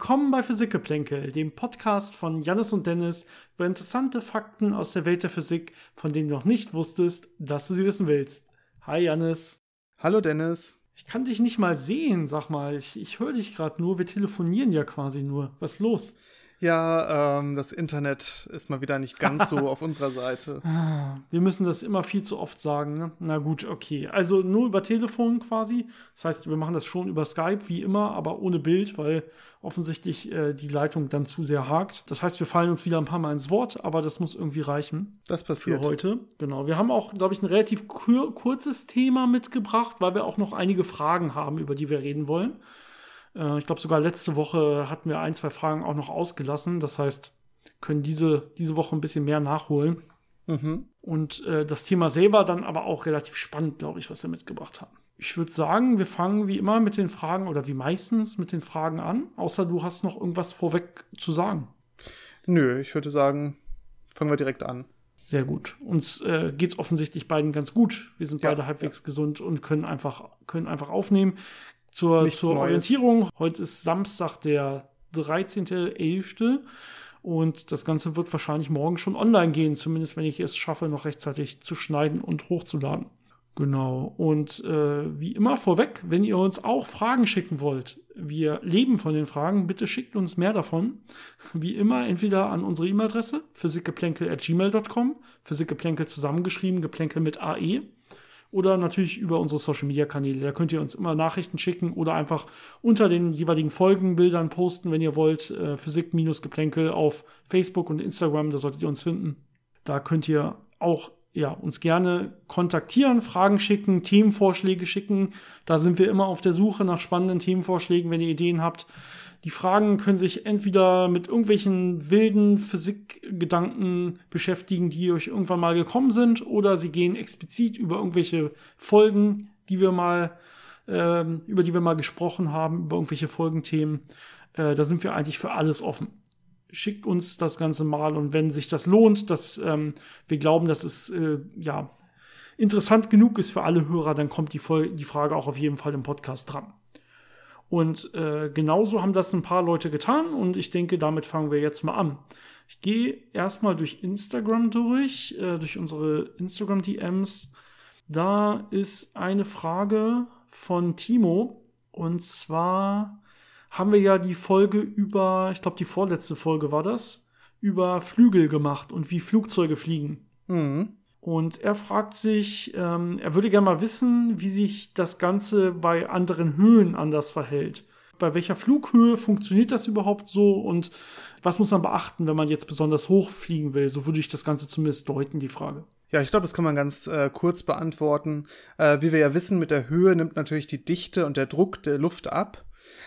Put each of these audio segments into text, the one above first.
Willkommen bei Physikgeplänkel, dem Podcast von Jannis und Dennis über interessante Fakten aus der Welt der Physik, von denen du noch nicht wusstest, dass du sie wissen willst. Hi Jannis. Hallo Dennis. Ich kann dich nicht mal sehen, sag mal. Ich, ich höre dich gerade nur. Wir telefonieren ja quasi nur. Was ist los? Ja, ähm, das Internet ist mal wieder nicht ganz so auf unserer Seite. Ah, wir müssen das immer viel zu oft sagen. Ne? Na gut, okay. Also nur über Telefon quasi. Das heißt, wir machen das schon über Skype, wie immer, aber ohne Bild, weil offensichtlich äh, die Leitung dann zu sehr hakt. Das heißt, wir fallen uns wieder ein paar Mal ins Wort, aber das muss irgendwie reichen. Das passiert. Für heute. Genau. Wir haben auch, glaube ich, ein relativ kur kurzes Thema mitgebracht, weil wir auch noch einige Fragen haben, über die wir reden wollen. Äh, ich glaube, sogar letzte Woche hatten wir ein, zwei Fragen auch noch ausgelassen. Das heißt, können diese, diese Woche ein bisschen mehr nachholen. Mhm. Und äh, das Thema selber dann aber auch relativ spannend, glaube ich, was wir mitgebracht haben. Ich würde sagen, wir fangen wie immer mit den Fragen oder wie meistens mit den Fragen an, außer du hast noch irgendwas vorweg zu sagen. Nö, ich würde sagen, fangen wir direkt an. Sehr gut. Uns äh, geht es offensichtlich beiden ganz gut. Wir sind ja, beide halbwegs ja. gesund und können einfach, können einfach aufnehmen. Zur, zur Orientierung, heute ist Samstag, der 13.11. Und das Ganze wird wahrscheinlich morgen schon online gehen, zumindest wenn ich es schaffe, noch rechtzeitig zu schneiden und hochzuladen. Genau. Und äh, wie immer vorweg, wenn ihr uns auch Fragen schicken wollt, wir leben von den Fragen, bitte schickt uns mehr davon. Wie immer, entweder an unsere E-Mail-Adresse, physikgeplänkel.gmail.com, physikgeplänkel zusammengeschrieben, geplänkel mit AE oder natürlich über unsere Social Media Kanäle. Da könnt ihr uns immer Nachrichten schicken oder einfach unter den jeweiligen Folgenbildern posten, wenn ihr wollt. Äh, Physik-Geplänkel auf Facebook und Instagram, da solltet ihr uns finden. Da könnt ihr auch ja, uns gerne kontaktieren, Fragen schicken, Themenvorschläge schicken. Da sind wir immer auf der Suche nach spannenden Themenvorschlägen, wenn ihr Ideen habt. Die Fragen können sich entweder mit irgendwelchen wilden Physikgedanken beschäftigen, die euch irgendwann mal gekommen sind, oder sie gehen explizit über irgendwelche Folgen, die wir mal, äh, über die wir mal gesprochen haben, über irgendwelche Folgenthemen. Äh, da sind wir eigentlich für alles offen. Schickt uns das Ganze mal und wenn sich das lohnt, dass ähm, wir glauben, dass es äh, ja interessant genug ist für alle Hörer, dann kommt die, Vol die Frage auch auf jeden Fall im Podcast dran. Und äh, genauso haben das ein paar Leute getan und ich denke, damit fangen wir jetzt mal an. Ich gehe erstmal durch Instagram durch, äh, durch unsere Instagram-DMs. Da ist eine Frage von Timo und zwar haben wir ja die Folge über, ich glaube, die vorletzte Folge war das, über Flügel gemacht und wie Flugzeuge fliegen. Mhm. Und er fragt sich, ähm, er würde gerne mal wissen, wie sich das Ganze bei anderen Höhen anders verhält. Bei welcher Flughöhe funktioniert das überhaupt so und was muss man beachten, wenn man jetzt besonders hoch fliegen will? So würde ich das Ganze zumindest deuten, die Frage. Ja, ich glaube, das kann man ganz äh, kurz beantworten. Äh, wie wir ja wissen, mit der Höhe nimmt natürlich die Dichte und der Druck der Luft ab.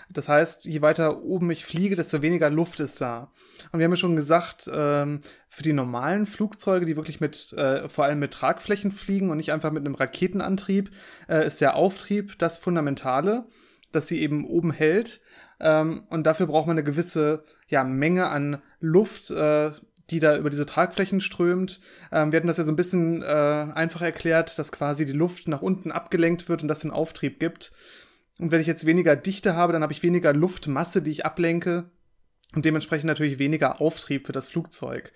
Das heißt, je weiter oben ich fliege, desto weniger Luft ist da. Und wir haben ja schon gesagt, ähm, für die normalen Flugzeuge, die wirklich mit, äh, vor allem mit Tragflächen fliegen und nicht einfach mit einem Raketenantrieb, äh, ist der Auftrieb das Fundamentale, dass sie eben oben hält. Ähm, und dafür braucht man eine gewisse ja, Menge an Luft, äh, die da über diese Tragflächen strömt. Ähm, wir hatten das ja so ein bisschen äh, einfach erklärt, dass quasi die Luft nach unten abgelenkt wird und das den Auftrieb gibt. Und wenn ich jetzt weniger Dichte habe, dann habe ich weniger Luftmasse, die ich ablenke. Und dementsprechend natürlich weniger Auftrieb für das Flugzeug.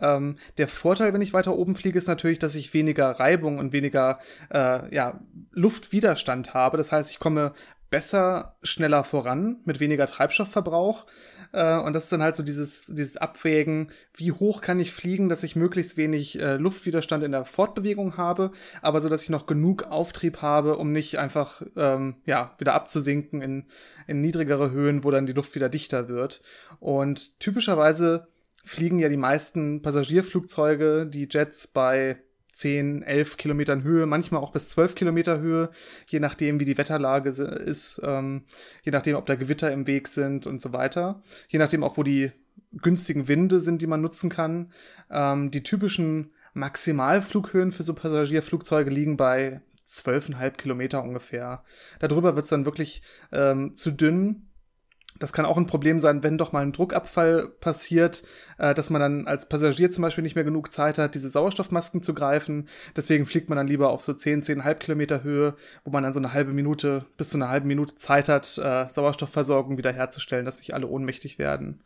Ähm, der Vorteil, wenn ich weiter oben fliege, ist natürlich, dass ich weniger Reibung und weniger äh, ja, Luftwiderstand habe. Das heißt, ich komme besser, schneller voran mit weniger Treibstoffverbrauch. Äh, und das ist dann halt so dieses, dieses Abwägen, wie hoch kann ich fliegen, dass ich möglichst wenig äh, Luftwiderstand in der Fortbewegung habe, aber so, dass ich noch genug Auftrieb habe, um nicht einfach ähm, ja, wieder abzusinken in, in niedrigere Höhen, wo dann die Luft wieder dichter wird. Und typischerweise fliegen ja die meisten Passagierflugzeuge, die Jets bei 10, 11 Kilometern Höhe, manchmal auch bis 12 Kilometer Höhe, je nachdem, wie die Wetterlage ist, ähm, je nachdem, ob da Gewitter im Weg sind und so weiter, je nachdem auch, wo die günstigen Winde sind, die man nutzen kann. Ähm, die typischen Maximalflughöhen für so Passagierflugzeuge liegen bei 12,5 Kilometer ungefähr. Darüber wird es dann wirklich ähm, zu dünn das kann auch ein Problem sein, wenn doch mal ein Druckabfall passiert, äh, dass man dann als Passagier zum Beispiel nicht mehr genug Zeit hat, diese Sauerstoffmasken zu greifen. Deswegen fliegt man dann lieber auf so 10, 10,5 Kilometer Höhe, wo man dann so eine halbe Minute, bis zu einer halben Minute Zeit hat, äh, Sauerstoffversorgung wiederherzustellen, dass nicht alle ohnmächtig werden.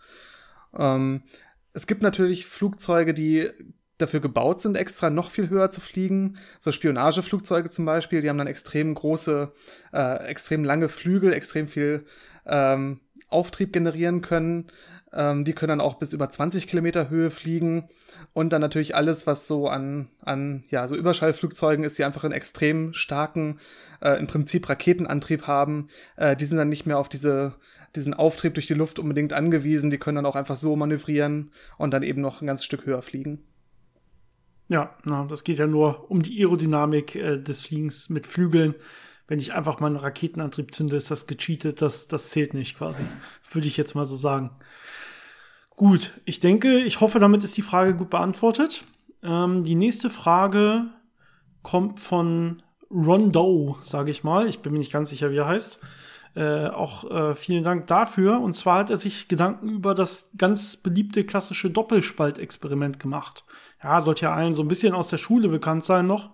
Ähm, es gibt natürlich Flugzeuge, die dafür gebaut sind, extra noch viel höher zu fliegen. So Spionageflugzeuge zum Beispiel, die haben dann extrem große, äh, extrem lange Flügel, extrem viel ähm, Auftrieb generieren können. Ähm, die können dann auch bis über 20 Kilometer Höhe fliegen. Und dann natürlich alles, was so an, an ja, so Überschallflugzeugen ist, die einfach einen extrem starken, äh, im Prinzip Raketenantrieb haben. Äh, die sind dann nicht mehr auf diese, diesen Auftrieb durch die Luft unbedingt angewiesen. Die können dann auch einfach so manövrieren und dann eben noch ein ganzes Stück höher fliegen. Ja, na, das geht ja nur um die Aerodynamik äh, des Fliegens mit Flügeln wenn ich einfach mal einen Raketenantrieb zünde, ist das gecheatet, das, das zählt nicht quasi. Würde ich jetzt mal so sagen. Gut, ich denke, ich hoffe, damit ist die Frage gut beantwortet. Ähm, die nächste Frage kommt von Rondo, sage ich mal. Ich bin mir nicht ganz sicher, wie er heißt. Äh, auch äh, vielen Dank dafür. Und zwar hat er sich Gedanken über das ganz beliebte klassische Doppelspaltexperiment gemacht. Ja, sollte ja allen so ein bisschen aus der Schule bekannt sein noch.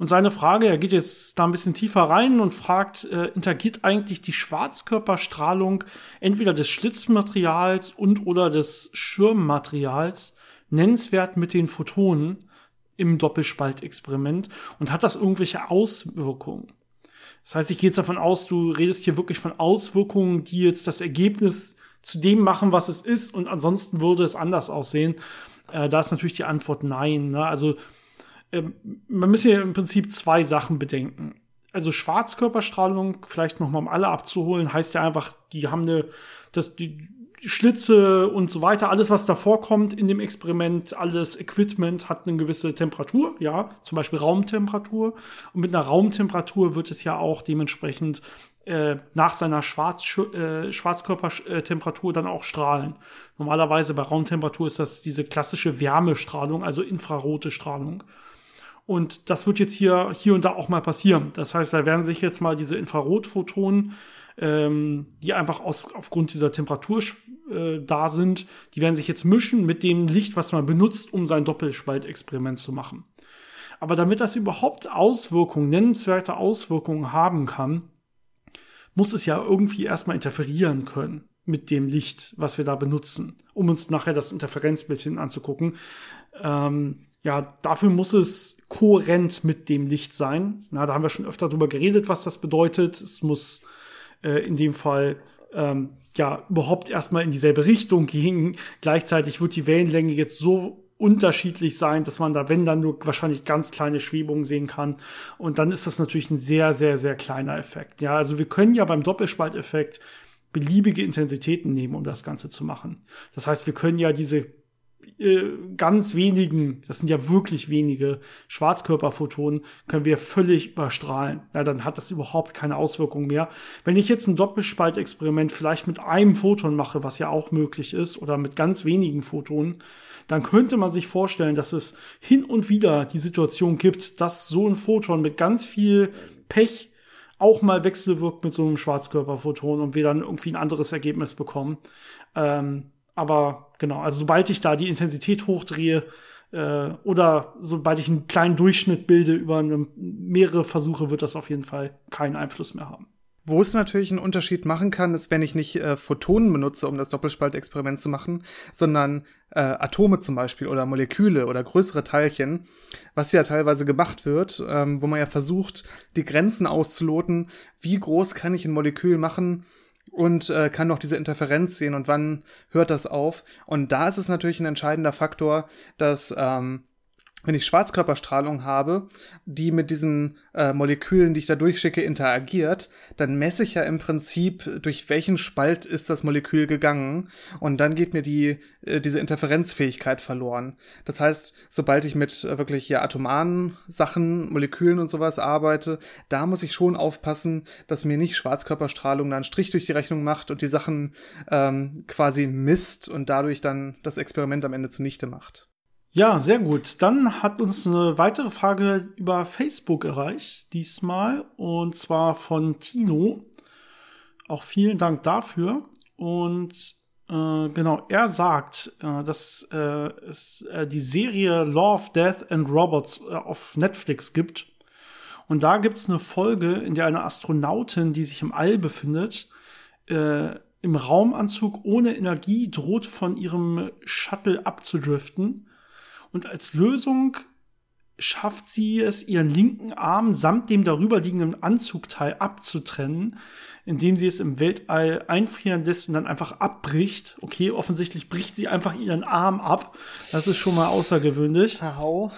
Und seine Frage, er geht jetzt da ein bisschen tiefer rein und fragt, äh, interagiert eigentlich die Schwarzkörperstrahlung entweder des Schlitzmaterials und oder des Schirmmaterials nennenswert mit den Photonen im Doppelspaltexperiment und hat das irgendwelche Auswirkungen? Das heißt, ich gehe jetzt davon aus, du redest hier wirklich von Auswirkungen, die jetzt das Ergebnis zu dem machen, was es ist, und ansonsten würde es anders aussehen. Äh, da ist natürlich die Antwort nein. Ne? Also ähm, man muss hier im Prinzip zwei Sachen bedenken. Also Schwarzkörperstrahlung, vielleicht noch mal um alle abzuholen, heißt ja einfach, die haben eine, das, die Schlitze und so weiter, alles, was da vorkommt in dem Experiment, alles Equipment hat eine gewisse Temperatur, ja, zum Beispiel Raumtemperatur. Und mit einer Raumtemperatur wird es ja auch dementsprechend äh, nach seiner Schwarz, äh, Schwarzkörpertemperatur dann auch strahlen. Normalerweise bei Raumtemperatur ist das diese klassische Wärmestrahlung, also infrarote Strahlung. Und das wird jetzt hier, hier und da auch mal passieren. Das heißt, da werden sich jetzt mal diese Infrarotphotonen, ähm, die einfach aus, aufgrund dieser Temperatur äh, da sind, die werden sich jetzt mischen mit dem Licht, was man benutzt, um sein Doppelspaltexperiment zu machen. Aber damit das überhaupt Auswirkungen, nennenswerte Auswirkungen haben kann, muss es ja irgendwie erstmal interferieren können mit dem Licht, was wir da benutzen, um uns nachher das Interferenzbild hin anzugucken. Ähm, ja, dafür muss es kohärent mit dem Licht sein. Na, da haben wir schon öfter drüber geredet, was das bedeutet. Es muss äh, in dem Fall ähm, ja überhaupt erstmal in dieselbe Richtung gehen. Gleichzeitig wird die Wellenlänge jetzt so unterschiedlich sein, dass man da, wenn dann nur wahrscheinlich ganz kleine Schwebungen sehen kann. Und dann ist das natürlich ein sehr, sehr, sehr kleiner Effekt. Ja, also wir können ja beim Doppelspalteffekt beliebige Intensitäten nehmen, um das Ganze zu machen. Das heißt, wir können ja diese äh, ganz wenigen, das sind ja wirklich wenige Schwarzkörperphotonen, können wir völlig überstrahlen. Ja, dann hat das überhaupt keine Auswirkung mehr. Wenn ich jetzt ein Doppelspaltexperiment vielleicht mit einem Photon mache, was ja auch möglich ist, oder mit ganz wenigen Photonen, dann könnte man sich vorstellen, dass es hin und wieder die Situation gibt, dass so ein Photon mit ganz viel Pech auch mal wechselwirkt mit so einem Schwarzkörperphoton und wir dann irgendwie ein anderes Ergebnis bekommen. Ähm, aber genau, also sobald ich da die Intensität hochdrehe äh, oder sobald ich einen kleinen Durchschnitt bilde über eine, mehrere Versuche, wird das auf jeden Fall keinen Einfluss mehr haben. Wo es natürlich einen Unterschied machen kann, ist, wenn ich nicht äh, Photonen benutze, um das Doppelspaltexperiment zu machen, sondern äh, Atome zum Beispiel oder Moleküle oder größere Teilchen, was ja teilweise gemacht wird, ähm, wo man ja versucht, die Grenzen auszuloten, wie groß kann ich ein Molekül machen, und äh, kann noch diese Interferenz sehen und wann hört das auf. Und da ist es natürlich ein entscheidender Faktor, dass ähm, wenn ich Schwarzkörperstrahlung habe, die mit diesen äh, Molekülen, die ich da durchschicke, interagiert, dann messe ich ja im Prinzip, durch welchen Spalt ist das Molekül gegangen und dann geht mir die, äh, diese Interferenzfähigkeit verloren. Das heißt, sobald ich mit äh, wirklich ja atomaren Sachen, Molekülen und sowas arbeite, da muss ich schon aufpassen, dass mir nicht Schwarzkörperstrahlung da einen Strich durch die Rechnung macht und die Sachen ähm, quasi misst und dadurch dann das Experiment am Ende zunichte macht. Ja, sehr gut. Dann hat uns eine weitere Frage über Facebook erreicht, diesmal, und zwar von Tino. Auch vielen Dank dafür. Und äh, genau, er sagt, äh, dass äh, es äh, die Serie Love, Death and Robots äh, auf Netflix gibt. Und da gibt es eine Folge, in der eine Astronautin, die sich im All befindet, äh, im Raumanzug ohne Energie droht, von ihrem Shuttle abzudriften. Und als Lösung schafft sie es, ihren linken Arm samt dem darüber liegenden Anzugteil abzutrennen, indem sie es im Weltall einfrieren lässt und dann einfach abbricht. Okay, offensichtlich bricht sie einfach ihren Arm ab. Das ist schon mal außergewöhnlich. Hau.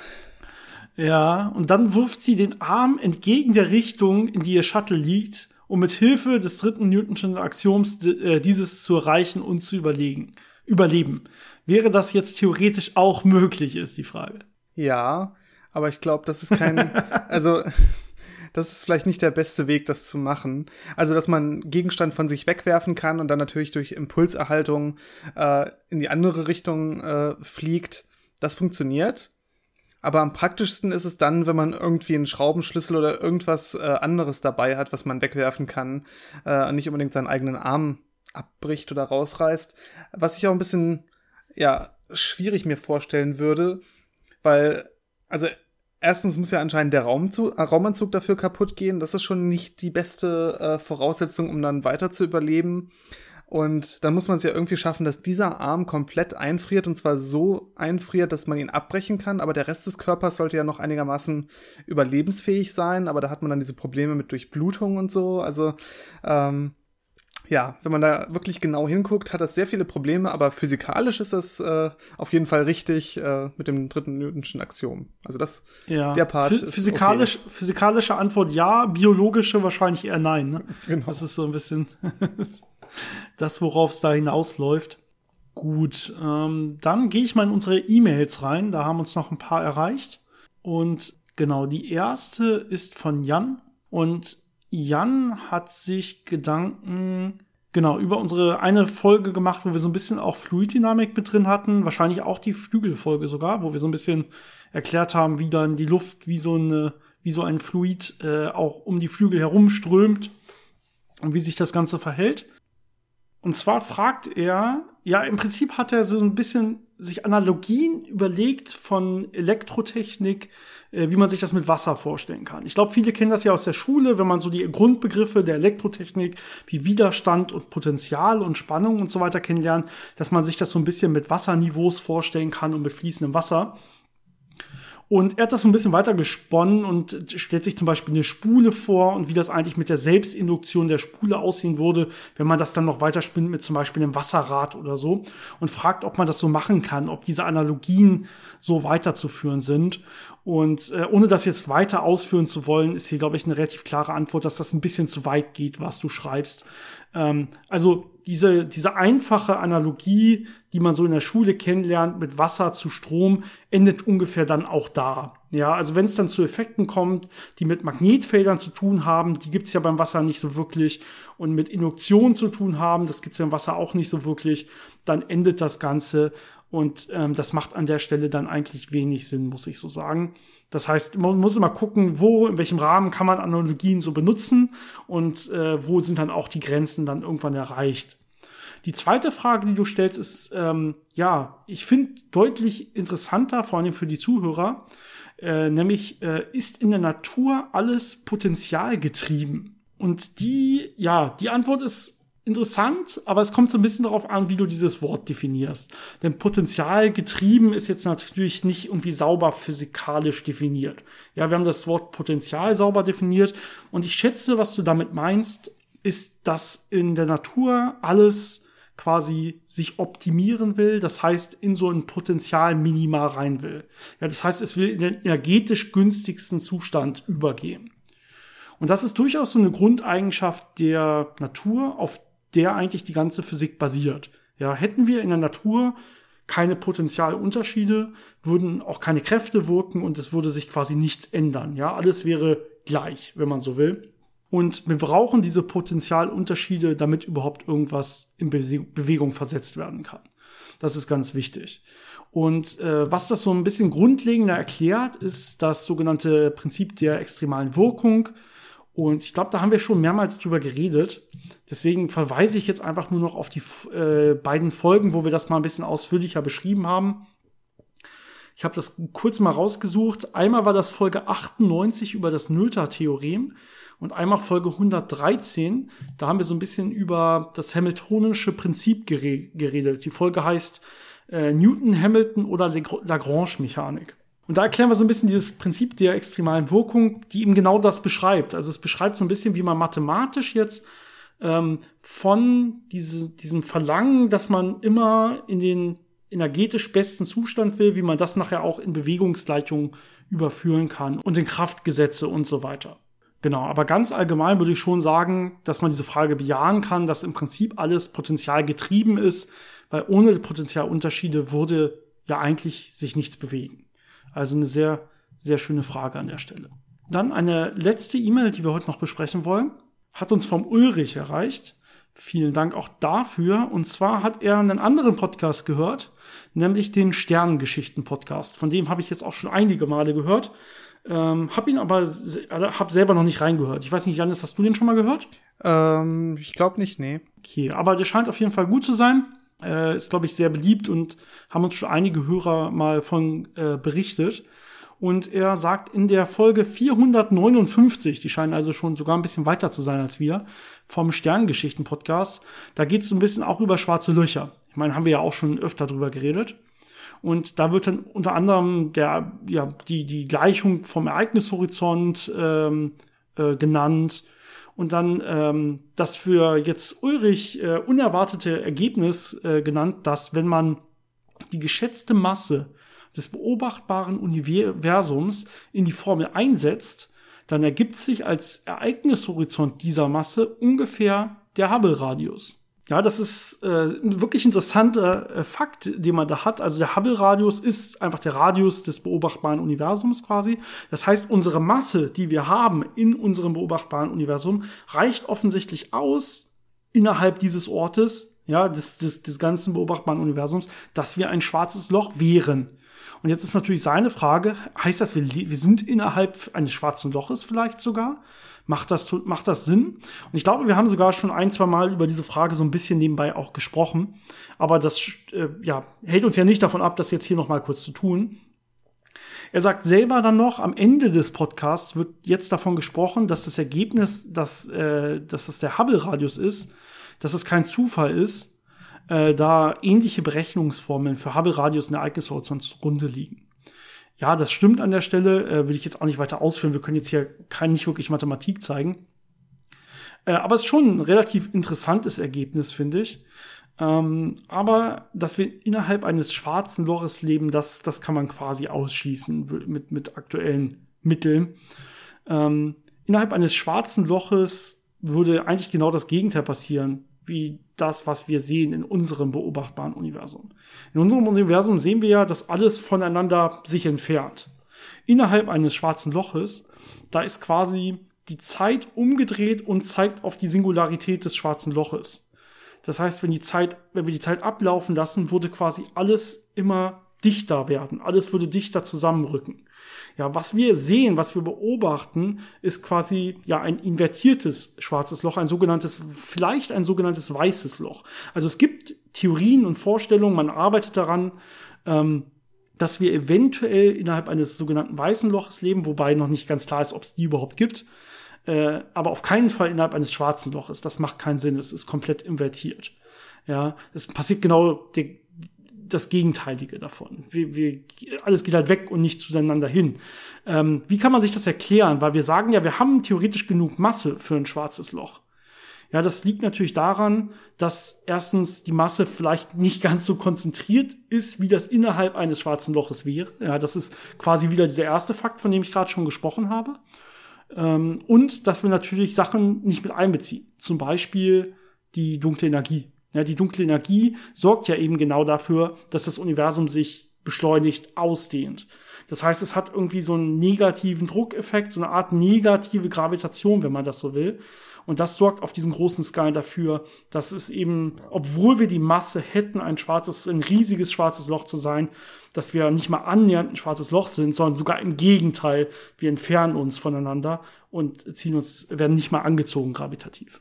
Ja, und dann wirft sie den Arm entgegen der Richtung, in die ihr Shuttle liegt, um mit Hilfe des dritten Newtonschen Axioms äh, dieses zu erreichen und zu überlegen, überleben. Wäre das jetzt theoretisch auch möglich, ist die Frage. Ja, aber ich glaube, das ist kein, also das ist vielleicht nicht der beste Weg, das zu machen. Also, dass man Gegenstand von sich wegwerfen kann und dann natürlich durch Impulserhaltung äh, in die andere Richtung äh, fliegt, das funktioniert. Aber am praktischsten ist es dann, wenn man irgendwie einen Schraubenschlüssel oder irgendwas äh, anderes dabei hat, was man wegwerfen kann äh, und nicht unbedingt seinen eigenen Arm abbricht oder rausreißt. Was ich auch ein bisschen, ja, schwierig mir vorstellen würde, weil, also erstens muss ja anscheinend der Raumzug, äh, Raumanzug dafür kaputt gehen. Das ist schon nicht die beste äh, Voraussetzung, um dann weiter zu überleben. Und dann muss man es ja irgendwie schaffen, dass dieser Arm komplett einfriert und zwar so einfriert, dass man ihn abbrechen kann. Aber der Rest des Körpers sollte ja noch einigermaßen überlebensfähig sein. Aber da hat man dann diese Probleme mit Durchblutung und so. Also ähm, ja, wenn man da wirklich genau hinguckt, hat das sehr viele Probleme, aber physikalisch ist das äh, auf jeden Fall richtig äh, mit dem dritten Newtonschen Axiom. Also das, ja. der Part Ph physikalisch, okay. Physikalische Antwort ja, biologische wahrscheinlich eher nein. Ne? Genau. Das ist so ein bisschen das, worauf es da hinausläuft. Gut, ähm, dann gehe ich mal in unsere E-Mails rein. Da haben uns noch ein paar erreicht. Und genau, die erste ist von Jan. Und Jan hat sich Gedanken genau über unsere eine Folge gemacht, wo wir so ein bisschen auch Fluiddynamik mit drin hatten, wahrscheinlich auch die Flügelfolge sogar, wo wir so ein bisschen erklärt haben, wie dann die Luft wie so eine wie so ein Fluid äh, auch um die Flügel herumströmt und wie sich das Ganze verhält. Und zwar fragt er, ja, im Prinzip hat er so ein bisschen sich Analogien überlegt von Elektrotechnik, wie man sich das mit Wasser vorstellen kann. Ich glaube, viele kennen das ja aus der Schule, wenn man so die Grundbegriffe der Elektrotechnik wie Widerstand und Potenzial und Spannung und so weiter kennenlernt, dass man sich das so ein bisschen mit Wasserniveaus vorstellen kann und mit fließendem Wasser. Und er hat das so ein bisschen weiter gesponnen und stellt sich zum Beispiel eine Spule vor und wie das eigentlich mit der Selbstinduktion der Spule aussehen würde, wenn man das dann noch weiter spinnt mit zum Beispiel einem Wasserrad oder so und fragt, ob man das so machen kann, ob diese Analogien so weiterzuführen sind. Und äh, ohne das jetzt weiter ausführen zu wollen, ist hier, glaube ich, eine relativ klare Antwort, dass das ein bisschen zu weit geht, was du schreibst. Ähm, also diese, diese einfache Analogie, die man so in der Schule kennenlernt, mit Wasser zu Strom, endet ungefähr dann auch da. Ja, also wenn es dann zu Effekten kommt, die mit Magnetfeldern zu tun haben, die gibt's ja beim Wasser nicht so wirklich, und mit Induktion zu tun haben, das gibt's beim Wasser auch nicht so wirklich, dann endet das Ganze und ähm, das macht an der Stelle dann eigentlich wenig Sinn, muss ich so sagen. Das heißt, man muss immer gucken, wo, in welchem Rahmen kann man Analogien so benutzen und äh, wo sind dann auch die Grenzen dann irgendwann erreicht. Die zweite Frage, die du stellst, ist, ähm, ja, ich finde deutlich interessanter, vor allem für die Zuhörer, äh, nämlich äh, ist in der Natur alles potenzialgetrieben? Und die, ja, die Antwort ist interessant, aber es kommt so ein bisschen darauf an, wie du dieses Wort definierst. Denn Potenzial getrieben ist jetzt natürlich nicht irgendwie sauber physikalisch definiert. Ja, wir haben das Wort Potenzial sauber definiert und ich schätze, was du damit meinst, ist, dass in der Natur alles quasi sich optimieren will, das heißt in so ein Potenzialminima rein will. Ja, das heißt, es will in den energetisch günstigsten Zustand übergehen. Und das ist durchaus so eine Grundeigenschaft der Natur, auf der eigentlich die ganze Physik basiert. Ja, hätten wir in der Natur keine Potentialunterschiede, würden auch keine Kräfte wirken und es würde sich quasi nichts ändern. Ja, alles wäre gleich, wenn man so will. Und wir brauchen diese Potentialunterschiede, damit überhaupt irgendwas in Bewegung versetzt werden kann. Das ist ganz wichtig. Und äh, was das so ein bisschen grundlegender erklärt, ist das sogenannte Prinzip der extremalen Wirkung. Und ich glaube, da haben wir schon mehrmals drüber geredet. Deswegen verweise ich jetzt einfach nur noch auf die äh, beiden Folgen, wo wir das mal ein bisschen ausführlicher beschrieben haben. Ich habe das kurz mal rausgesucht. Einmal war das Folge 98 über das Noether-Theorem und einmal Folge 113. Da haben wir so ein bisschen über das Hamiltonische Prinzip geredet. Die Folge heißt äh, Newton, Hamilton oder Lagrange-Mechanik. Und da erklären wir so ein bisschen dieses Prinzip der extremalen Wirkung, die eben genau das beschreibt. Also es beschreibt so ein bisschen, wie man mathematisch jetzt ähm, von diese, diesem Verlangen, dass man immer in den energetisch besten Zustand will, wie man das nachher auch in Bewegungsgleichungen überführen kann und in Kraftgesetze und so weiter. Genau, aber ganz allgemein würde ich schon sagen, dass man diese Frage bejahen kann, dass im Prinzip alles Potenzial getrieben ist, weil ohne Potenzialunterschiede würde ja eigentlich sich nichts bewegen. Also eine sehr, sehr schöne Frage an der Stelle. Dann eine letzte E-Mail, die wir heute noch besprechen wollen, hat uns vom Ulrich erreicht. Vielen Dank auch dafür. Und zwar hat er einen anderen Podcast gehört, nämlich den Sternengeschichten-Podcast. Von dem habe ich jetzt auch schon einige Male gehört. Ähm, hab ihn aber hab selber noch nicht reingehört. Ich weiß nicht, Janis, hast du den schon mal gehört? Ähm, ich glaube nicht, nee. Okay, aber der scheint auf jeden Fall gut zu sein. Äh, ist, glaube ich, sehr beliebt und haben uns schon einige Hörer mal von äh, berichtet. Und er sagt in der Folge 459, die scheinen also schon sogar ein bisschen weiter zu sein als wir, vom Sterngeschichten-Podcast, da geht es ein bisschen auch über schwarze Löcher. Ich meine, haben wir ja auch schon öfter drüber geredet. Und da wird dann unter anderem der, ja, die, die Gleichung vom Ereignishorizont ähm, äh, genannt. Und dann ähm, das für jetzt Ulrich äh, unerwartete Ergebnis äh, genannt, dass wenn man die geschätzte Masse des beobachtbaren Universums in die Formel einsetzt, dann ergibt sich als Ereignishorizont dieser Masse ungefähr der Hubble-Radius. Ja, das ist äh, ein wirklich interessanter äh, Fakt, den man da hat. Also der Hubble-Radius ist einfach der Radius des beobachtbaren Universums quasi. Das heißt, unsere Masse, die wir haben in unserem beobachtbaren Universum, reicht offensichtlich aus innerhalb dieses Ortes, ja, des, des, des ganzen beobachtbaren Universums, dass wir ein schwarzes Loch wären. Und jetzt ist natürlich seine Frage, heißt das, wir, wir sind innerhalb eines schwarzen Loches vielleicht sogar? Macht das, macht das Sinn? Und ich glaube, wir haben sogar schon ein, zwei Mal über diese Frage so ein bisschen nebenbei auch gesprochen. Aber das äh, ja, hält uns ja nicht davon ab, das jetzt hier noch mal kurz zu tun. Er sagt selber dann noch, am Ende des Podcasts wird jetzt davon gesprochen, dass das Ergebnis, dass, äh, dass es der Hubble-Radius ist, dass es kein Zufall ist, äh, da ähnliche Berechnungsformeln für Hubble-Radius und Ereignishorizont zugrunde liegen. Ja, das stimmt an der Stelle, äh, will ich jetzt auch nicht weiter ausführen. Wir können jetzt hier kein nicht wirklich Mathematik zeigen. Äh, aber es ist schon ein relativ interessantes Ergebnis, finde ich. Ähm, aber dass wir innerhalb eines schwarzen Loches leben, das, das kann man quasi ausschließen mit, mit aktuellen Mitteln. Ähm, innerhalb eines schwarzen Loches würde eigentlich genau das Gegenteil passieren wie das, was wir sehen in unserem beobachtbaren Universum. In unserem Universum sehen wir ja, dass alles voneinander sich entfernt. Innerhalb eines schwarzen Loches, da ist quasi die Zeit umgedreht und zeigt auf die Singularität des schwarzen Loches. Das heißt, wenn die Zeit, wenn wir die Zeit ablaufen lassen, würde quasi alles immer dichter werden. Alles würde dichter zusammenrücken. Ja, was wir sehen, was wir beobachten, ist quasi ja ein invertiertes schwarzes Loch, ein sogenanntes, vielleicht ein sogenanntes weißes Loch. Also es gibt Theorien und Vorstellungen, man arbeitet daran, ähm, dass wir eventuell innerhalb eines sogenannten weißen Loches leben, wobei noch nicht ganz klar ist, ob es die überhaupt gibt. Äh, aber auf keinen Fall innerhalb eines schwarzen Loches. Das macht keinen Sinn. Es ist komplett invertiert. Ja, es passiert genau der, das Gegenteilige davon. Wir, wir, alles geht halt weg und nicht zueinander hin. Ähm, wie kann man sich das erklären? Weil wir sagen ja, wir haben theoretisch genug Masse für ein schwarzes Loch. Ja, das liegt natürlich daran, dass erstens die Masse vielleicht nicht ganz so konzentriert ist, wie das innerhalb eines schwarzen Loches wäre. Ja, das ist quasi wieder dieser erste Fakt, von dem ich gerade schon gesprochen habe. Ähm, und dass wir natürlich Sachen nicht mit einbeziehen. Zum Beispiel die dunkle Energie. Ja, die dunkle Energie sorgt ja eben genau dafür, dass das Universum sich beschleunigt ausdehnt. Das heißt, es hat irgendwie so einen negativen Druckeffekt, so eine Art negative Gravitation, wenn man das so will. Und das sorgt auf diesen großen Skalen dafür, dass es eben, obwohl wir die Masse hätten, ein schwarzes, ein riesiges schwarzes Loch zu sein, dass wir nicht mal annähernd ein schwarzes Loch sind, sondern sogar im Gegenteil, wir entfernen uns voneinander und ziehen uns, werden nicht mal angezogen gravitativ.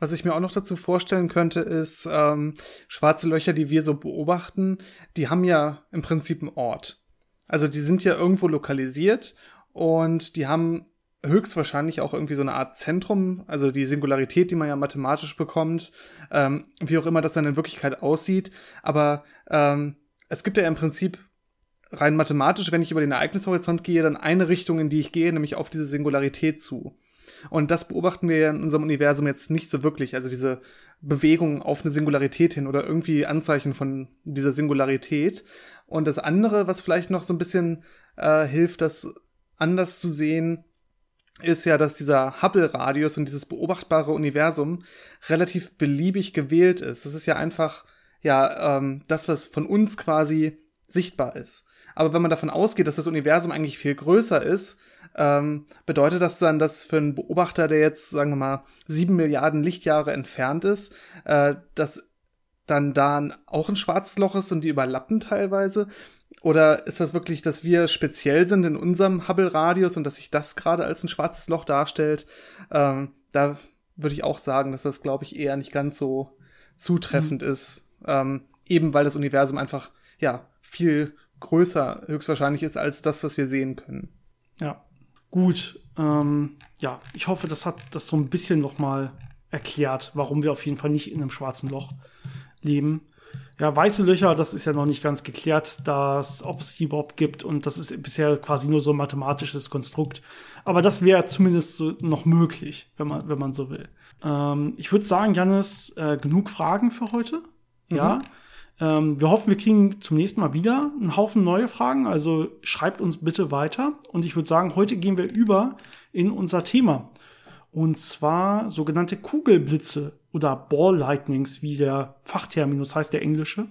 Was ich mir auch noch dazu vorstellen könnte, ist, ähm, schwarze Löcher, die wir so beobachten, die haben ja im Prinzip einen Ort. Also die sind ja irgendwo lokalisiert und die haben höchstwahrscheinlich auch irgendwie so eine Art Zentrum, also die Singularität, die man ja mathematisch bekommt, ähm, wie auch immer das dann in Wirklichkeit aussieht. Aber ähm, es gibt ja im Prinzip rein mathematisch, wenn ich über den Ereignishorizont gehe, dann eine Richtung, in die ich gehe, nämlich auf diese Singularität zu. Und das beobachten wir in unserem Universum jetzt nicht so wirklich. Also diese Bewegung auf eine Singularität hin oder irgendwie Anzeichen von dieser Singularität. Und das andere, was vielleicht noch so ein bisschen äh, hilft, das anders zu sehen, ist ja, dass dieser Hubble-Radius und dieses beobachtbare Universum relativ beliebig gewählt ist. Das ist ja einfach, ja, ähm, das, was von uns quasi sichtbar ist. Aber wenn man davon ausgeht, dass das Universum eigentlich viel größer ist, ähm, bedeutet das dann, dass für einen Beobachter, der jetzt, sagen wir mal, sieben Milliarden Lichtjahre entfernt ist, äh, dass dann da auch ein schwarzes Loch ist und die überlappen teilweise? Oder ist das wirklich, dass wir speziell sind in unserem Hubble-Radius und dass sich das gerade als ein schwarzes Loch darstellt? Ähm, da würde ich auch sagen, dass das, glaube ich, eher nicht ganz so zutreffend mhm. ist. Ähm, eben weil das Universum einfach, ja, viel größer höchstwahrscheinlich ist als das, was wir sehen können. Ja, gut. Ähm, ja, ich hoffe, das hat das so ein bisschen noch mal erklärt, warum wir auf jeden Fall nicht in einem schwarzen Loch leben. Ja, weiße Löcher, das ist ja noch nicht ganz geklärt, dass, ob es die überhaupt gibt. Und das ist bisher quasi nur so ein mathematisches Konstrukt. Aber das wäre zumindest so noch möglich, wenn man, wenn man so will. Ähm, ich würde sagen, Janis, äh, genug Fragen für heute. Mhm. Ja. Ähm, wir hoffen, wir kriegen zum nächsten Mal wieder einen Haufen neue Fragen. Also schreibt uns bitte weiter. Und ich würde sagen, heute gehen wir über in unser Thema. Und zwar sogenannte Kugelblitze oder Ball Lightnings, wie der Fachterminus heißt, der englische.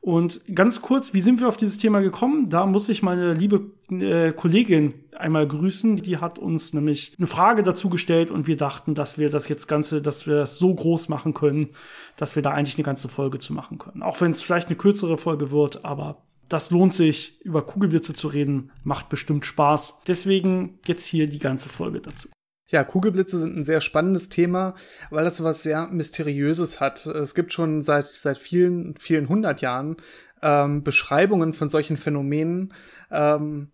Und ganz kurz, wie sind wir auf dieses Thema gekommen? Da muss ich meine liebe äh, Kollegin einmal grüßen. Die hat uns nämlich eine Frage dazu gestellt und wir dachten, dass wir das jetzt Ganze, dass wir das so groß machen können, dass wir da eigentlich eine ganze Folge zu machen können. Auch wenn es vielleicht eine kürzere Folge wird, aber das lohnt sich, über Kugelblitze zu reden, macht bestimmt Spaß. Deswegen jetzt hier die ganze Folge dazu. Ja, Kugelblitze sind ein sehr spannendes Thema, weil das was sehr Mysteriöses hat. Es gibt schon seit, seit vielen, vielen hundert Jahren ähm, Beschreibungen von solchen Phänomenen, ähm,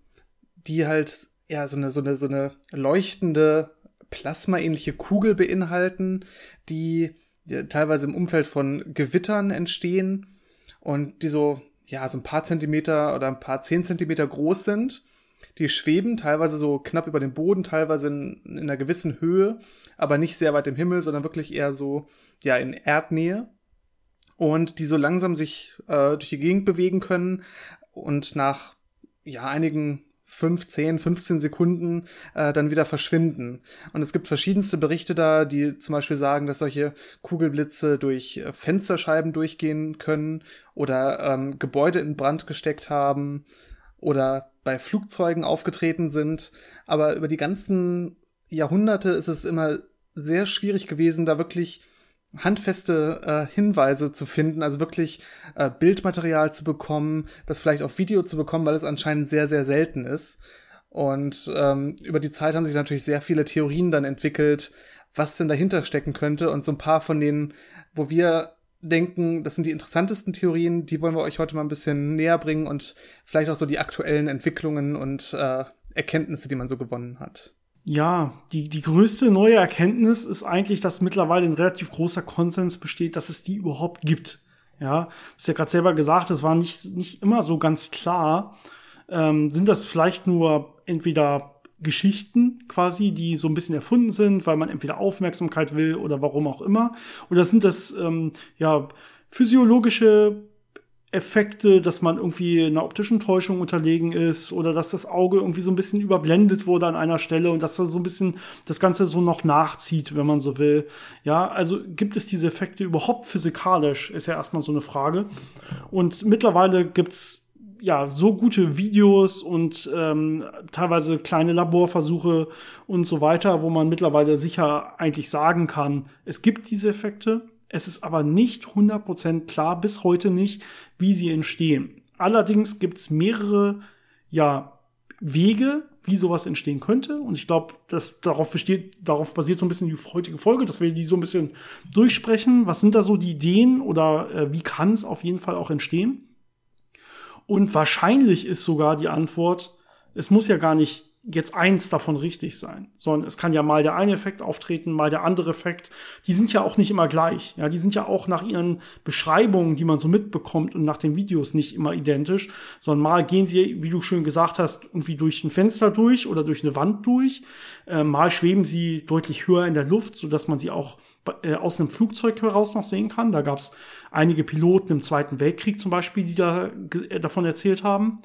die halt ja so eine, so eine, so eine leuchtende, plasmaähnliche Kugel beinhalten, die, teilweise im Umfeld von Gewittern entstehen und die so, ja, so ein paar Zentimeter oder ein paar zehn Zentimeter groß sind die schweben teilweise so knapp über dem Boden, teilweise in, in einer gewissen Höhe, aber nicht sehr weit im Himmel, sondern wirklich eher so, ja, in Erdnähe. Und die so langsam sich äh, durch die Gegend bewegen können und nach, ja, einigen 5, 10, 15 Sekunden äh, dann wieder verschwinden. Und es gibt verschiedenste Berichte da, die zum Beispiel sagen, dass solche Kugelblitze durch äh, Fensterscheiben durchgehen können oder ähm, Gebäude in Brand gesteckt haben oder bei Flugzeugen aufgetreten sind. Aber über die ganzen Jahrhunderte ist es immer sehr schwierig gewesen, da wirklich handfeste äh, Hinweise zu finden, also wirklich äh, Bildmaterial zu bekommen, das vielleicht auf Video zu bekommen, weil es anscheinend sehr, sehr selten ist. Und ähm, über die Zeit haben sich natürlich sehr viele Theorien dann entwickelt, was denn dahinter stecken könnte. Und so ein paar von denen, wo wir denken, das sind die interessantesten Theorien, die wollen wir euch heute mal ein bisschen näher bringen und vielleicht auch so die aktuellen Entwicklungen und äh, Erkenntnisse, die man so gewonnen hat. Ja, die, die größte neue Erkenntnis ist eigentlich, dass mittlerweile ein relativ großer Konsens besteht, dass es die überhaupt gibt. Ja, du ja gerade selber gesagt, es war nicht, nicht immer so ganz klar. Ähm, sind das vielleicht nur entweder Geschichten quasi, die so ein bisschen erfunden sind, weil man entweder Aufmerksamkeit will oder warum auch immer. Oder sind das ähm, ja physiologische Effekte, dass man irgendwie einer optischen Täuschung unterlegen ist oder dass das Auge irgendwie so ein bisschen überblendet wurde an einer Stelle und dass da so ein bisschen das Ganze so noch nachzieht, wenn man so will. Ja, also gibt es diese Effekte überhaupt physikalisch, ist ja erstmal so eine Frage. Und mittlerweile gibt's ja, so gute Videos und ähm, teilweise kleine Laborversuche und so weiter, wo man mittlerweile sicher eigentlich sagen kann, es gibt diese Effekte. Es ist aber nicht 100% klar, bis heute nicht, wie sie entstehen. Allerdings gibt es mehrere ja, Wege, wie sowas entstehen könnte. Und ich glaube, dass darauf besteht, darauf basiert so ein bisschen die heutige Folge, dass wir die so ein bisschen durchsprechen. Was sind da so die Ideen oder äh, wie kann es auf jeden Fall auch entstehen? Und wahrscheinlich ist sogar die Antwort, es muss ja gar nicht jetzt eins davon richtig sein, sondern es kann ja mal der eine Effekt auftreten, mal der andere Effekt. Die sind ja auch nicht immer gleich. Ja, die sind ja auch nach ihren Beschreibungen, die man so mitbekommt und nach den Videos nicht immer identisch, sondern mal gehen sie, wie du schön gesagt hast, irgendwie durch ein Fenster durch oder durch eine Wand durch. Äh, mal schweben sie deutlich höher in der Luft, so dass man sie auch äh, aus einem Flugzeug heraus noch sehen kann. Da gab es einige Piloten im Zweiten Weltkrieg zum Beispiel, die da äh, davon erzählt haben.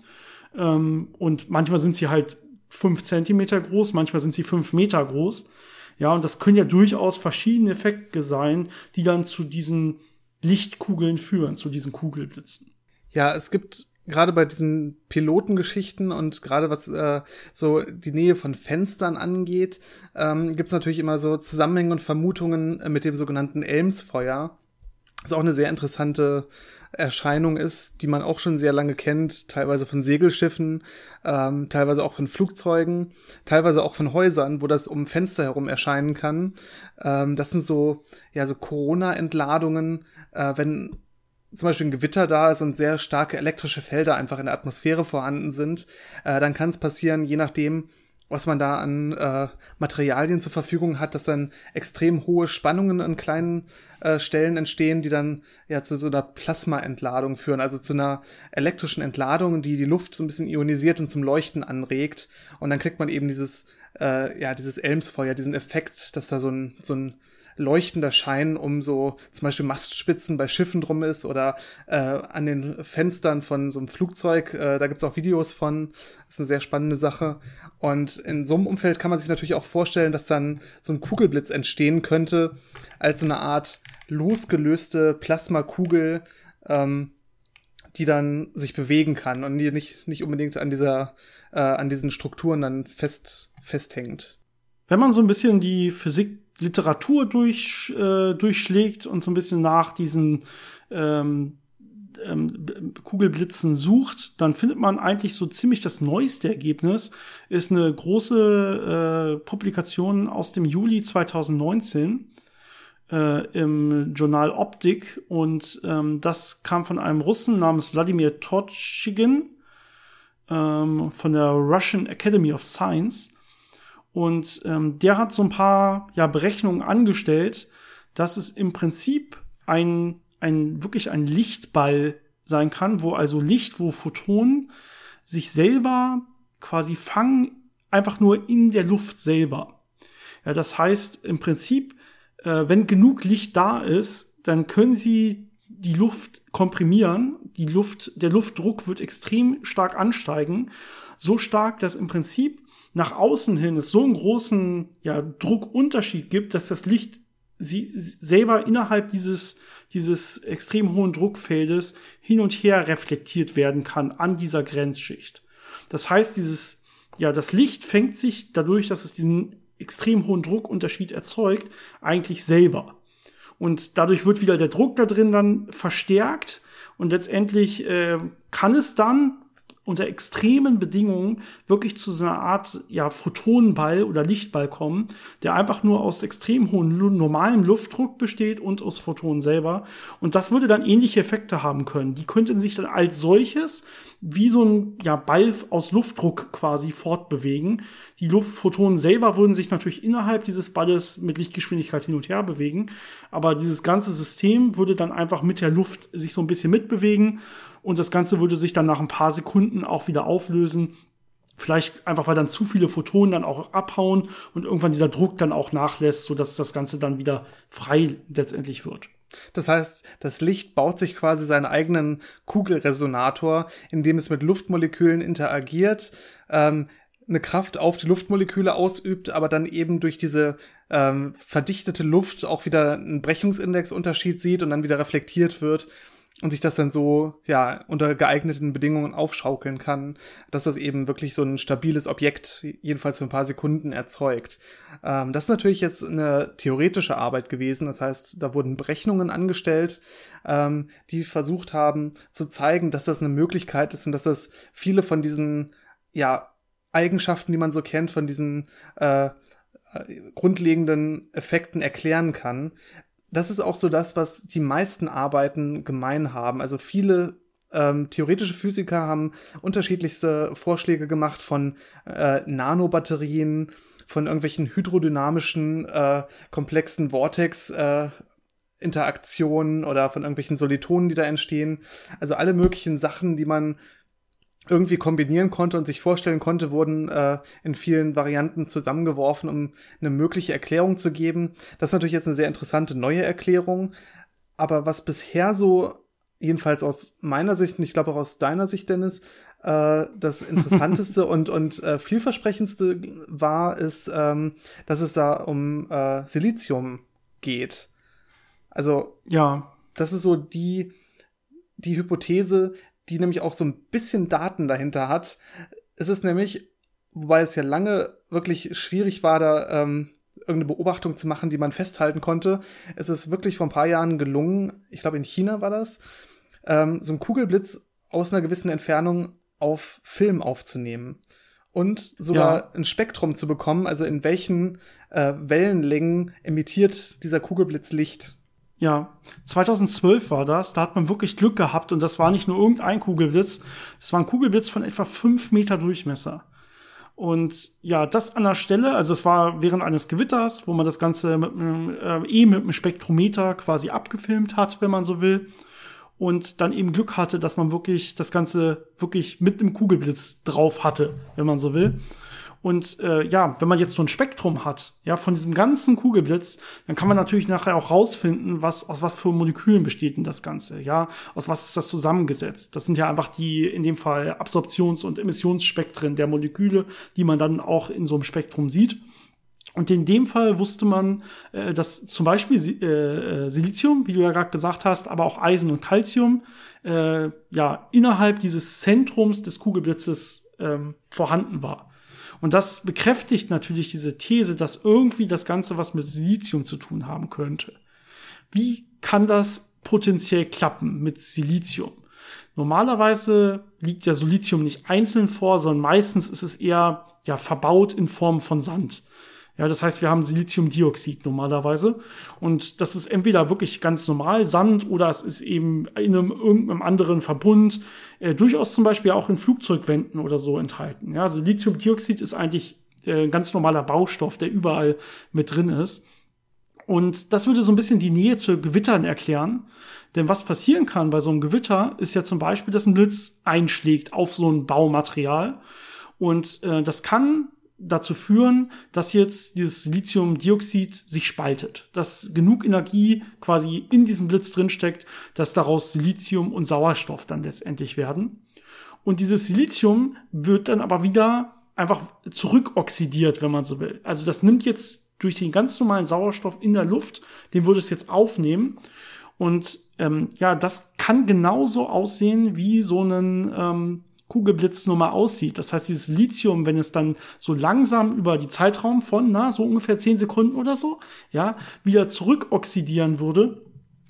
Ähm, und manchmal sind sie halt fünf Zentimeter groß, manchmal sind sie fünf Meter groß. Ja, und das können ja durchaus verschiedene Effekte sein, die dann zu diesen Lichtkugeln führen, zu diesen Kugelblitzen. Ja, es gibt gerade bei diesen Pilotengeschichten und gerade was äh, so die Nähe von Fenstern angeht, ähm, gibt es natürlich immer so Zusammenhänge und Vermutungen mit dem sogenannten Elmsfeuer. Das ist auch eine sehr interessante Erscheinung ist, die man auch schon sehr lange kennt, teilweise von Segelschiffen, ähm, teilweise auch von Flugzeugen, teilweise auch von Häusern, wo das um Fenster herum erscheinen kann. Ähm, das sind so, ja, so Corona-Entladungen, äh, wenn zum Beispiel ein Gewitter da ist und sehr starke elektrische Felder einfach in der Atmosphäre vorhanden sind, äh, dann kann es passieren, je nachdem, was man da an äh, Materialien zur Verfügung hat, dass dann extrem hohe Spannungen an kleinen äh, Stellen entstehen, die dann ja zu so einer Plasmaentladung führen, also zu einer elektrischen Entladung, die die Luft so ein bisschen ionisiert und zum Leuchten anregt. Und dann kriegt man eben dieses, äh, ja, dieses Elmsfeuer, diesen Effekt, dass da so ein, so ein leuchtender Schein um so zum Beispiel Mastspitzen bei Schiffen drum ist oder äh, an den Fenstern von so einem Flugzeug. Äh, da gibt's auch Videos von. Das ist eine sehr spannende Sache. Und in so einem Umfeld kann man sich natürlich auch vorstellen, dass dann so ein Kugelblitz entstehen könnte, als so eine Art losgelöste Plasmakugel, ähm, die dann sich bewegen kann und die nicht, nicht unbedingt an dieser, äh, an diesen Strukturen dann fest, festhängt. Wenn man so ein bisschen die Physik Literatur durch, äh, durchschlägt und so ein bisschen nach diesen ähm, ähm, Kugelblitzen sucht, dann findet man eigentlich so ziemlich das neueste Ergebnis. Ist eine große äh, Publikation aus dem Juli 2019 äh, im Journal Optik und ähm, das kam von einem Russen namens Wladimir Torchigin ähm, von der Russian Academy of Science. Und ähm, der hat so ein paar ja, Berechnungen angestellt, dass es im Prinzip ein, ein wirklich ein Lichtball sein kann, wo also Licht, wo Photonen sich selber quasi fangen, einfach nur in der Luft selber. Ja, das heißt im Prinzip, äh, wenn genug Licht da ist, dann können sie die Luft komprimieren. Die Luft, der Luftdruck wird extrem stark ansteigen. So stark, dass im Prinzip nach außen hin es so einen großen ja, Druckunterschied gibt, dass das Licht sie selber innerhalb dieses, dieses extrem hohen Druckfeldes hin und her reflektiert werden kann an dieser Grenzschicht. Das heißt, dieses, ja, das Licht fängt sich dadurch, dass es diesen extrem hohen Druckunterschied erzeugt, eigentlich selber. Und dadurch wird wieder der Druck da drin dann verstärkt und letztendlich äh, kann es dann unter extremen Bedingungen wirklich zu so einer Art ja, Photonenball oder Lichtball kommen, der einfach nur aus extrem hohem normalem Luftdruck besteht und aus Photonen selber. Und das würde dann ähnliche Effekte haben können. Die könnten sich dann als solches wie so ein ja, Ball aus Luftdruck quasi fortbewegen. Die Luftphotonen selber würden sich natürlich innerhalb dieses Balles mit Lichtgeschwindigkeit hin und her bewegen, aber dieses ganze System würde dann einfach mit der Luft sich so ein bisschen mitbewegen und das Ganze würde sich dann nach ein paar Sekunden auch wieder auflösen. Vielleicht einfach, weil dann zu viele Photonen dann auch abhauen und irgendwann dieser Druck dann auch nachlässt, sodass das Ganze dann wieder frei letztendlich wird. Das heißt, das Licht baut sich quasi seinen eigenen Kugelresonator, indem es mit Luftmolekülen interagiert, ähm, eine Kraft auf die Luftmoleküle ausübt, aber dann eben durch diese ähm, verdichtete Luft auch wieder einen Brechungsindexunterschied sieht und dann wieder reflektiert wird und sich das dann so, ja, unter geeigneten Bedingungen aufschaukeln kann, dass das eben wirklich so ein stabiles Objekt, jedenfalls für ein paar Sekunden erzeugt. Ähm, das ist natürlich jetzt eine theoretische Arbeit gewesen. Das heißt, da wurden Berechnungen angestellt, ähm, die versucht haben zu zeigen, dass das eine Möglichkeit ist und dass das viele von diesen, ja, Eigenschaften, die man so kennt, von diesen äh, grundlegenden Effekten erklären kann. Das ist auch so das, was die meisten Arbeiten gemein haben. Also viele ähm, theoretische Physiker haben unterschiedlichste Vorschläge gemacht von äh, Nanobatterien, von irgendwelchen hydrodynamischen, äh, komplexen Vortex, äh, Interaktionen oder von irgendwelchen Solitonen, die da entstehen. Also alle möglichen Sachen, die man irgendwie kombinieren konnte und sich vorstellen konnte, wurden äh, in vielen Varianten zusammengeworfen, um eine mögliche Erklärung zu geben. Das ist natürlich jetzt eine sehr interessante neue Erklärung. Aber was bisher so, jedenfalls aus meiner Sicht und ich glaube auch aus deiner Sicht, Dennis, äh, das Interessanteste und, und äh, vielversprechendste war, ist, ähm, dass es da um äh, Silizium geht. Also, ja. Das ist so die, die Hypothese, die nämlich auch so ein bisschen Daten dahinter hat. Es ist nämlich, wobei es ja lange wirklich schwierig war, da ähm, irgendeine Beobachtung zu machen, die man festhalten konnte. Es ist wirklich vor ein paar Jahren gelungen, ich glaube in China war das, ähm, so einen Kugelblitz aus einer gewissen Entfernung auf Film aufzunehmen und sogar ja. ein Spektrum zu bekommen, also in welchen äh, Wellenlängen emittiert dieser Kugelblitz Licht. Ja, 2012 war das. Da hat man wirklich Glück gehabt und das war nicht nur irgendein Kugelblitz. Das war ein Kugelblitz von etwa fünf Meter Durchmesser. Und ja, das an der Stelle, also es war während eines Gewitters, wo man das Ganze mit einem, äh, eh mit einem Spektrometer quasi abgefilmt hat, wenn man so will. Und dann eben Glück hatte, dass man wirklich das Ganze wirklich mit einem Kugelblitz drauf hatte, wenn man so will. Und äh, ja, wenn man jetzt so ein Spektrum hat, ja, von diesem ganzen Kugelblitz, dann kann man natürlich nachher auch rausfinden, was aus was für Molekülen besteht denn das Ganze, ja, aus was ist das zusammengesetzt. Das sind ja einfach die in dem Fall Absorptions- und Emissionsspektren der Moleküle, die man dann auch in so einem Spektrum sieht. Und in dem Fall wusste man, äh, dass zum Beispiel äh, äh, Silizium, wie du ja gerade gesagt hast, aber auch Eisen und Calcium äh, ja innerhalb dieses Zentrums des Kugelblitzes ähm, vorhanden war. Und das bekräftigt natürlich diese These, dass irgendwie das Ganze was mit Silizium zu tun haben könnte. Wie kann das potenziell klappen mit Silizium? Normalerweise liegt ja Silizium nicht einzeln vor, sondern meistens ist es eher ja verbaut in Form von Sand. Ja, das heißt, wir haben Siliziumdioxid normalerweise. Und das ist entweder wirklich ganz normal Sand oder es ist eben in einem irgendeinem anderen Verbund, äh, durchaus zum Beispiel auch in Flugzeugwänden oder so enthalten. Ja, Siliziumdioxid ist eigentlich äh, ein ganz normaler Baustoff, der überall mit drin ist. Und das würde so ein bisschen die Nähe zu Gewittern erklären. Denn was passieren kann bei so einem Gewitter, ist ja zum Beispiel, dass ein Blitz einschlägt auf so ein Baumaterial. Und äh, das kann dazu führen, dass jetzt dieses Siliziumdioxid sich spaltet, dass genug Energie quasi in diesem Blitz drinsteckt, dass daraus Silizium und Sauerstoff dann letztendlich werden. Und dieses Silizium wird dann aber wieder einfach zurückoxidiert, wenn man so will. Also das nimmt jetzt durch den ganz normalen Sauerstoff in der Luft, den würde es jetzt aufnehmen. Und ähm, ja, das kann genauso aussehen wie so ein ähm, Kugelblitznummer aussieht. Das heißt, dieses Lithium, wenn es dann so langsam über die Zeitraum von, na, so ungefähr zehn Sekunden oder so, ja, wieder zurückoxidieren würde,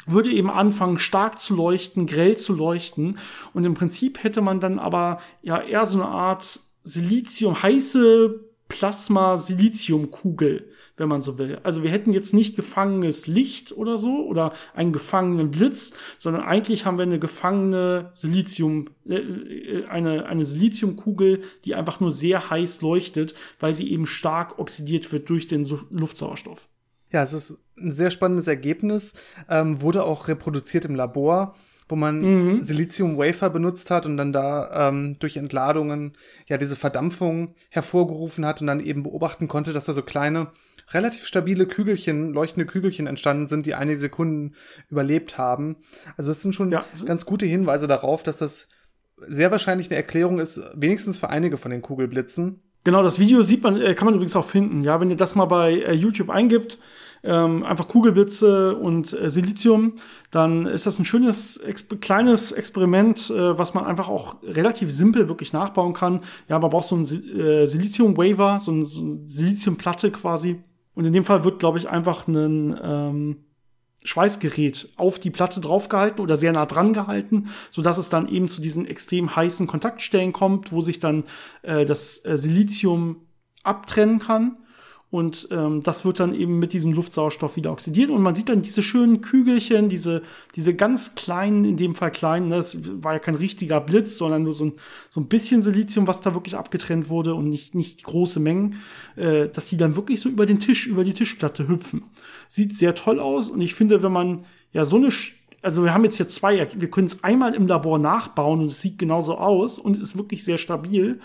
würde eben anfangen, stark zu leuchten, grell zu leuchten. Und im Prinzip hätte man dann aber ja eher so eine Art Silizium, heiße Plasma-Silizium-Kugel, wenn man so will. Also wir hätten jetzt nicht gefangenes Licht oder so oder einen gefangenen Blitz, sondern eigentlich haben wir eine gefangene Silizium, äh, äh, eine, eine Siliziumkugel, die einfach nur sehr heiß leuchtet, weil sie eben stark oxidiert wird durch den Luftsauerstoff. Ja, es ist ein sehr spannendes Ergebnis, ähm, wurde auch reproduziert im Labor wo man mhm. Silizium-Wafer benutzt hat und dann da ähm, durch Entladungen ja diese Verdampfung hervorgerufen hat und dann eben beobachten konnte, dass da so kleine, relativ stabile Kügelchen, leuchtende Kügelchen entstanden sind, die einige Sekunden überlebt haben. Also das sind schon ja. ganz gute Hinweise darauf, dass das sehr wahrscheinlich eine Erklärung ist, wenigstens für einige von den Kugelblitzen. Genau, das Video sieht man, äh, kann man übrigens auch finden. Ja, wenn ihr das mal bei äh, YouTube eingibt, ähm, einfach Kugelblitze und äh, Silizium, dann ist das ein schönes exp kleines Experiment, äh, was man einfach auch relativ simpel wirklich nachbauen kann. Ja, man braucht so ein äh, Silizium-Waver, so, ein, so eine Siliziumplatte quasi. Und in dem Fall wird, glaube ich, einfach ein ähm, Schweißgerät auf die Platte draufgehalten oder sehr nah dran gehalten, so dass es dann eben zu diesen extrem heißen Kontaktstellen kommt, wo sich dann äh, das äh, Silizium abtrennen kann. Und ähm, das wird dann eben mit diesem Luftsauerstoff wieder oxidiert. Und man sieht dann diese schönen Kügelchen, diese, diese ganz kleinen, in dem Fall kleinen, ne, das war ja kein richtiger Blitz, sondern nur so ein, so ein bisschen Silizium, was da wirklich abgetrennt wurde und nicht, nicht große Mengen, äh, dass die dann wirklich so über den Tisch, über die Tischplatte hüpfen. Sieht sehr toll aus. Und ich finde, wenn man ja so eine also wir haben jetzt hier zwei, wir können es einmal im Labor nachbauen und es sieht genauso aus und ist wirklich sehr stabil.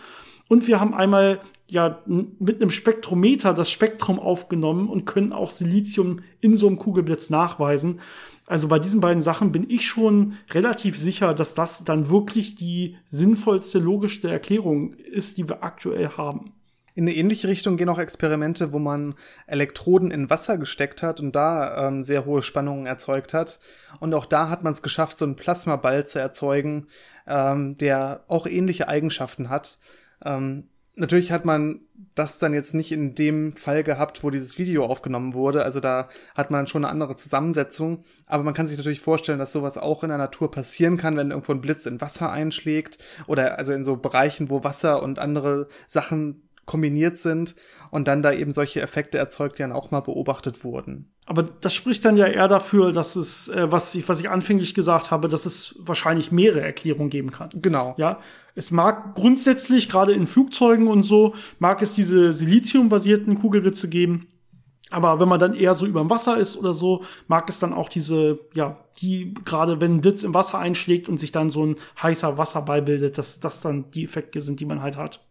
Und wir haben einmal ja mit einem Spektrometer das Spektrum aufgenommen und können auch Silizium in so einem Kugelblitz nachweisen. Also bei diesen beiden Sachen bin ich schon relativ sicher, dass das dann wirklich die sinnvollste, logischste Erklärung ist, die wir aktuell haben. In eine ähnliche Richtung gehen auch Experimente, wo man Elektroden in Wasser gesteckt hat und da ähm, sehr hohe Spannungen erzeugt hat. Und auch da hat man es geschafft, so einen Plasmaball zu erzeugen, ähm, der auch ähnliche Eigenschaften hat. Ähm, natürlich hat man das dann jetzt nicht in dem Fall gehabt, wo dieses Video aufgenommen wurde. Also da hat man schon eine andere Zusammensetzung. Aber man kann sich natürlich vorstellen, dass sowas auch in der Natur passieren kann, wenn irgendwo ein Blitz in Wasser einschlägt oder also in so Bereichen, wo Wasser und andere Sachen kombiniert sind und dann da eben solche Effekte erzeugt, die dann auch mal beobachtet wurden. Aber das spricht dann ja eher dafür, dass es, äh, was, ich, was ich anfänglich gesagt habe, dass es wahrscheinlich mehrere Erklärungen geben kann. Genau. Ja, es mag grundsätzlich, gerade in Flugzeugen und so, mag es diese Silizium-basierten Kugelblitze geben. Aber wenn man dann eher so über dem Wasser ist oder so, mag es dann auch diese, ja, die gerade wenn ein Blitz im Wasser einschlägt und sich dann so ein heißer Wasserball bildet, dass das dann die Effekte sind, die man halt hat.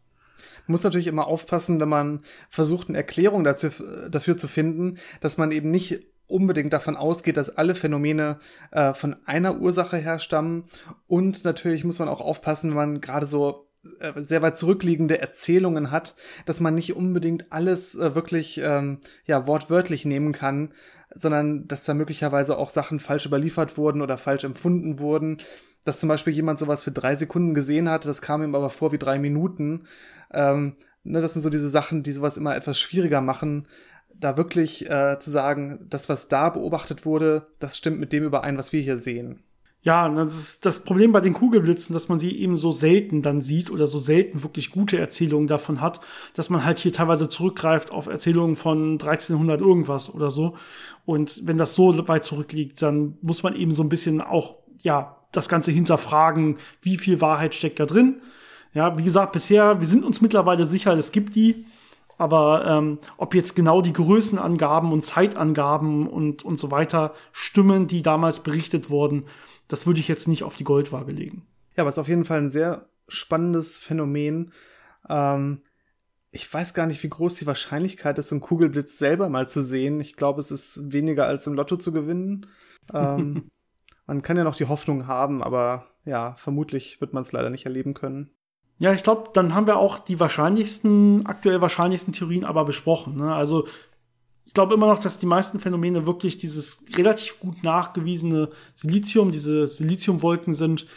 Muss natürlich immer aufpassen, wenn man versucht, eine Erklärung dazu, dafür zu finden, dass man eben nicht unbedingt davon ausgeht, dass alle Phänomene äh, von einer Ursache herstammen. Und natürlich muss man auch aufpassen, wenn man gerade so äh, sehr weit zurückliegende Erzählungen hat, dass man nicht unbedingt alles äh, wirklich ähm, ja wortwörtlich nehmen kann, sondern dass da möglicherweise auch Sachen falsch überliefert wurden oder falsch empfunden wurden. Dass zum Beispiel jemand sowas für drei Sekunden gesehen hat, das kam ihm aber vor wie drei Minuten. Ähm, ne, das sind so diese Sachen, die sowas immer etwas schwieriger machen, da wirklich äh, zu sagen, das, was da beobachtet wurde, das stimmt mit dem überein, was wir hier sehen. Ja, das ist das Problem bei den Kugelblitzen, dass man sie eben so selten dann sieht oder so selten wirklich gute Erzählungen davon hat, dass man halt hier teilweise zurückgreift auf Erzählungen von 1300 irgendwas oder so. Und wenn das so weit zurückliegt, dann muss man eben so ein bisschen auch, ja, das Ganze hinterfragen, wie viel Wahrheit steckt da drin. Ja, wie gesagt, bisher, wir sind uns mittlerweile sicher, es gibt die. Aber ähm, ob jetzt genau die Größenangaben und Zeitangaben und, und so weiter stimmen, die damals berichtet wurden, das würde ich jetzt nicht auf die Goldwaage legen. Ja, aber es ist auf jeden Fall ein sehr spannendes Phänomen. Ähm, ich weiß gar nicht, wie groß die Wahrscheinlichkeit ist, so einen Kugelblitz selber mal zu sehen. Ich glaube, es ist weniger als im Lotto zu gewinnen. Ähm, man kann ja noch die Hoffnung haben, aber ja, vermutlich wird man es leider nicht erleben können. Ja, ich glaube, dann haben wir auch die wahrscheinlichsten, aktuell wahrscheinlichsten Theorien aber besprochen. Ne? Also ich glaube immer noch, dass die meisten Phänomene wirklich dieses relativ gut nachgewiesene Silizium, diese Siliziumwolken sind.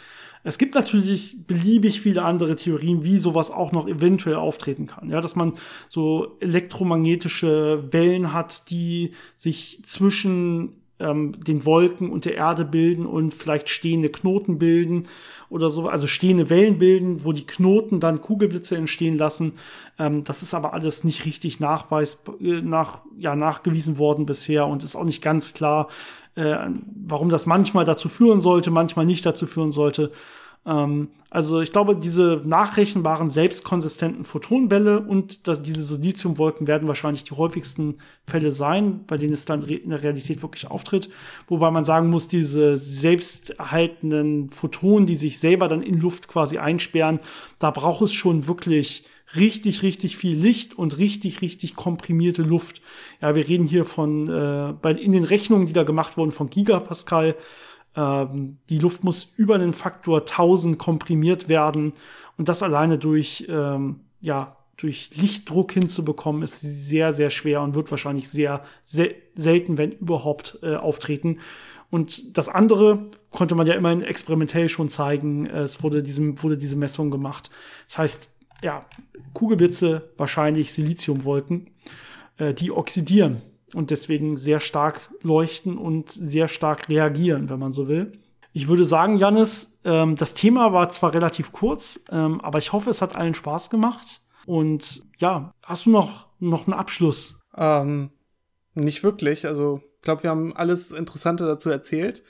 Es gibt natürlich beliebig viele andere Theorien, wie sowas auch noch eventuell auftreten kann. Ja, dass man so elektromagnetische Wellen hat, die sich zwischen ähm, den Wolken und der Erde bilden und vielleicht stehende Knoten bilden oder so, also stehende Wellen bilden, wo die Knoten dann Kugelblitze entstehen lassen. Ähm, das ist aber alles nicht richtig nachweis, äh, nach, ja, nachgewiesen worden bisher und ist auch nicht ganz klar, äh, warum das manchmal dazu führen sollte, manchmal nicht dazu führen sollte. Ähm, also ich glaube, diese nachrechenbaren, selbstkonsistenten Photonenbälle und das, diese Siliziumwolken werden wahrscheinlich die häufigsten Fälle sein, bei denen es dann in der Realität wirklich auftritt. Wobei man sagen muss, diese selbsterhaltenden Photonen, die sich selber dann in Luft quasi einsperren, da braucht es schon wirklich richtig, richtig viel Licht und richtig, richtig komprimierte Luft. Ja, wir reden hier von, äh, bei, in den Rechnungen, die da gemacht wurden, von Gigapascal. Ähm, die Luft muss über den Faktor 1000 komprimiert werden und das alleine durch, ähm, ja, durch Lichtdruck hinzubekommen, ist sehr, sehr schwer und wird wahrscheinlich sehr sel selten, wenn überhaupt, äh, auftreten. Und das andere konnte man ja immerhin experimentell schon zeigen. Es wurde, diesem, wurde diese Messung gemacht. Das heißt, ja, Kugelblitze, wahrscheinlich Siliziumwolken, äh, die oxidieren und deswegen sehr stark leuchten und sehr stark reagieren, wenn man so will. Ich würde sagen, Janis, ähm, das Thema war zwar relativ kurz, ähm, aber ich hoffe, es hat allen Spaß gemacht. Und ja, hast du noch, noch einen Abschluss? Ähm, nicht wirklich. Also, ich glaube, wir haben alles Interessante dazu erzählt.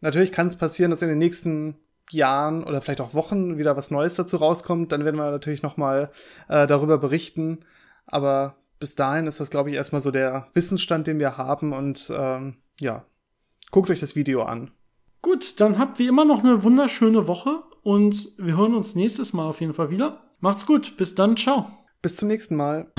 Natürlich kann es passieren, dass in den nächsten Jahren oder vielleicht auch Wochen wieder was Neues dazu rauskommt. Dann werden wir natürlich noch mal äh, darüber berichten. Aber bis dahin ist das, glaube ich, erstmal so der Wissensstand, den wir haben. Und ähm, ja, guckt euch das Video an. Gut, dann habt wie immer noch eine wunderschöne Woche und wir hören uns nächstes Mal auf jeden Fall wieder. Macht's gut, bis dann, ciao. Bis zum nächsten Mal.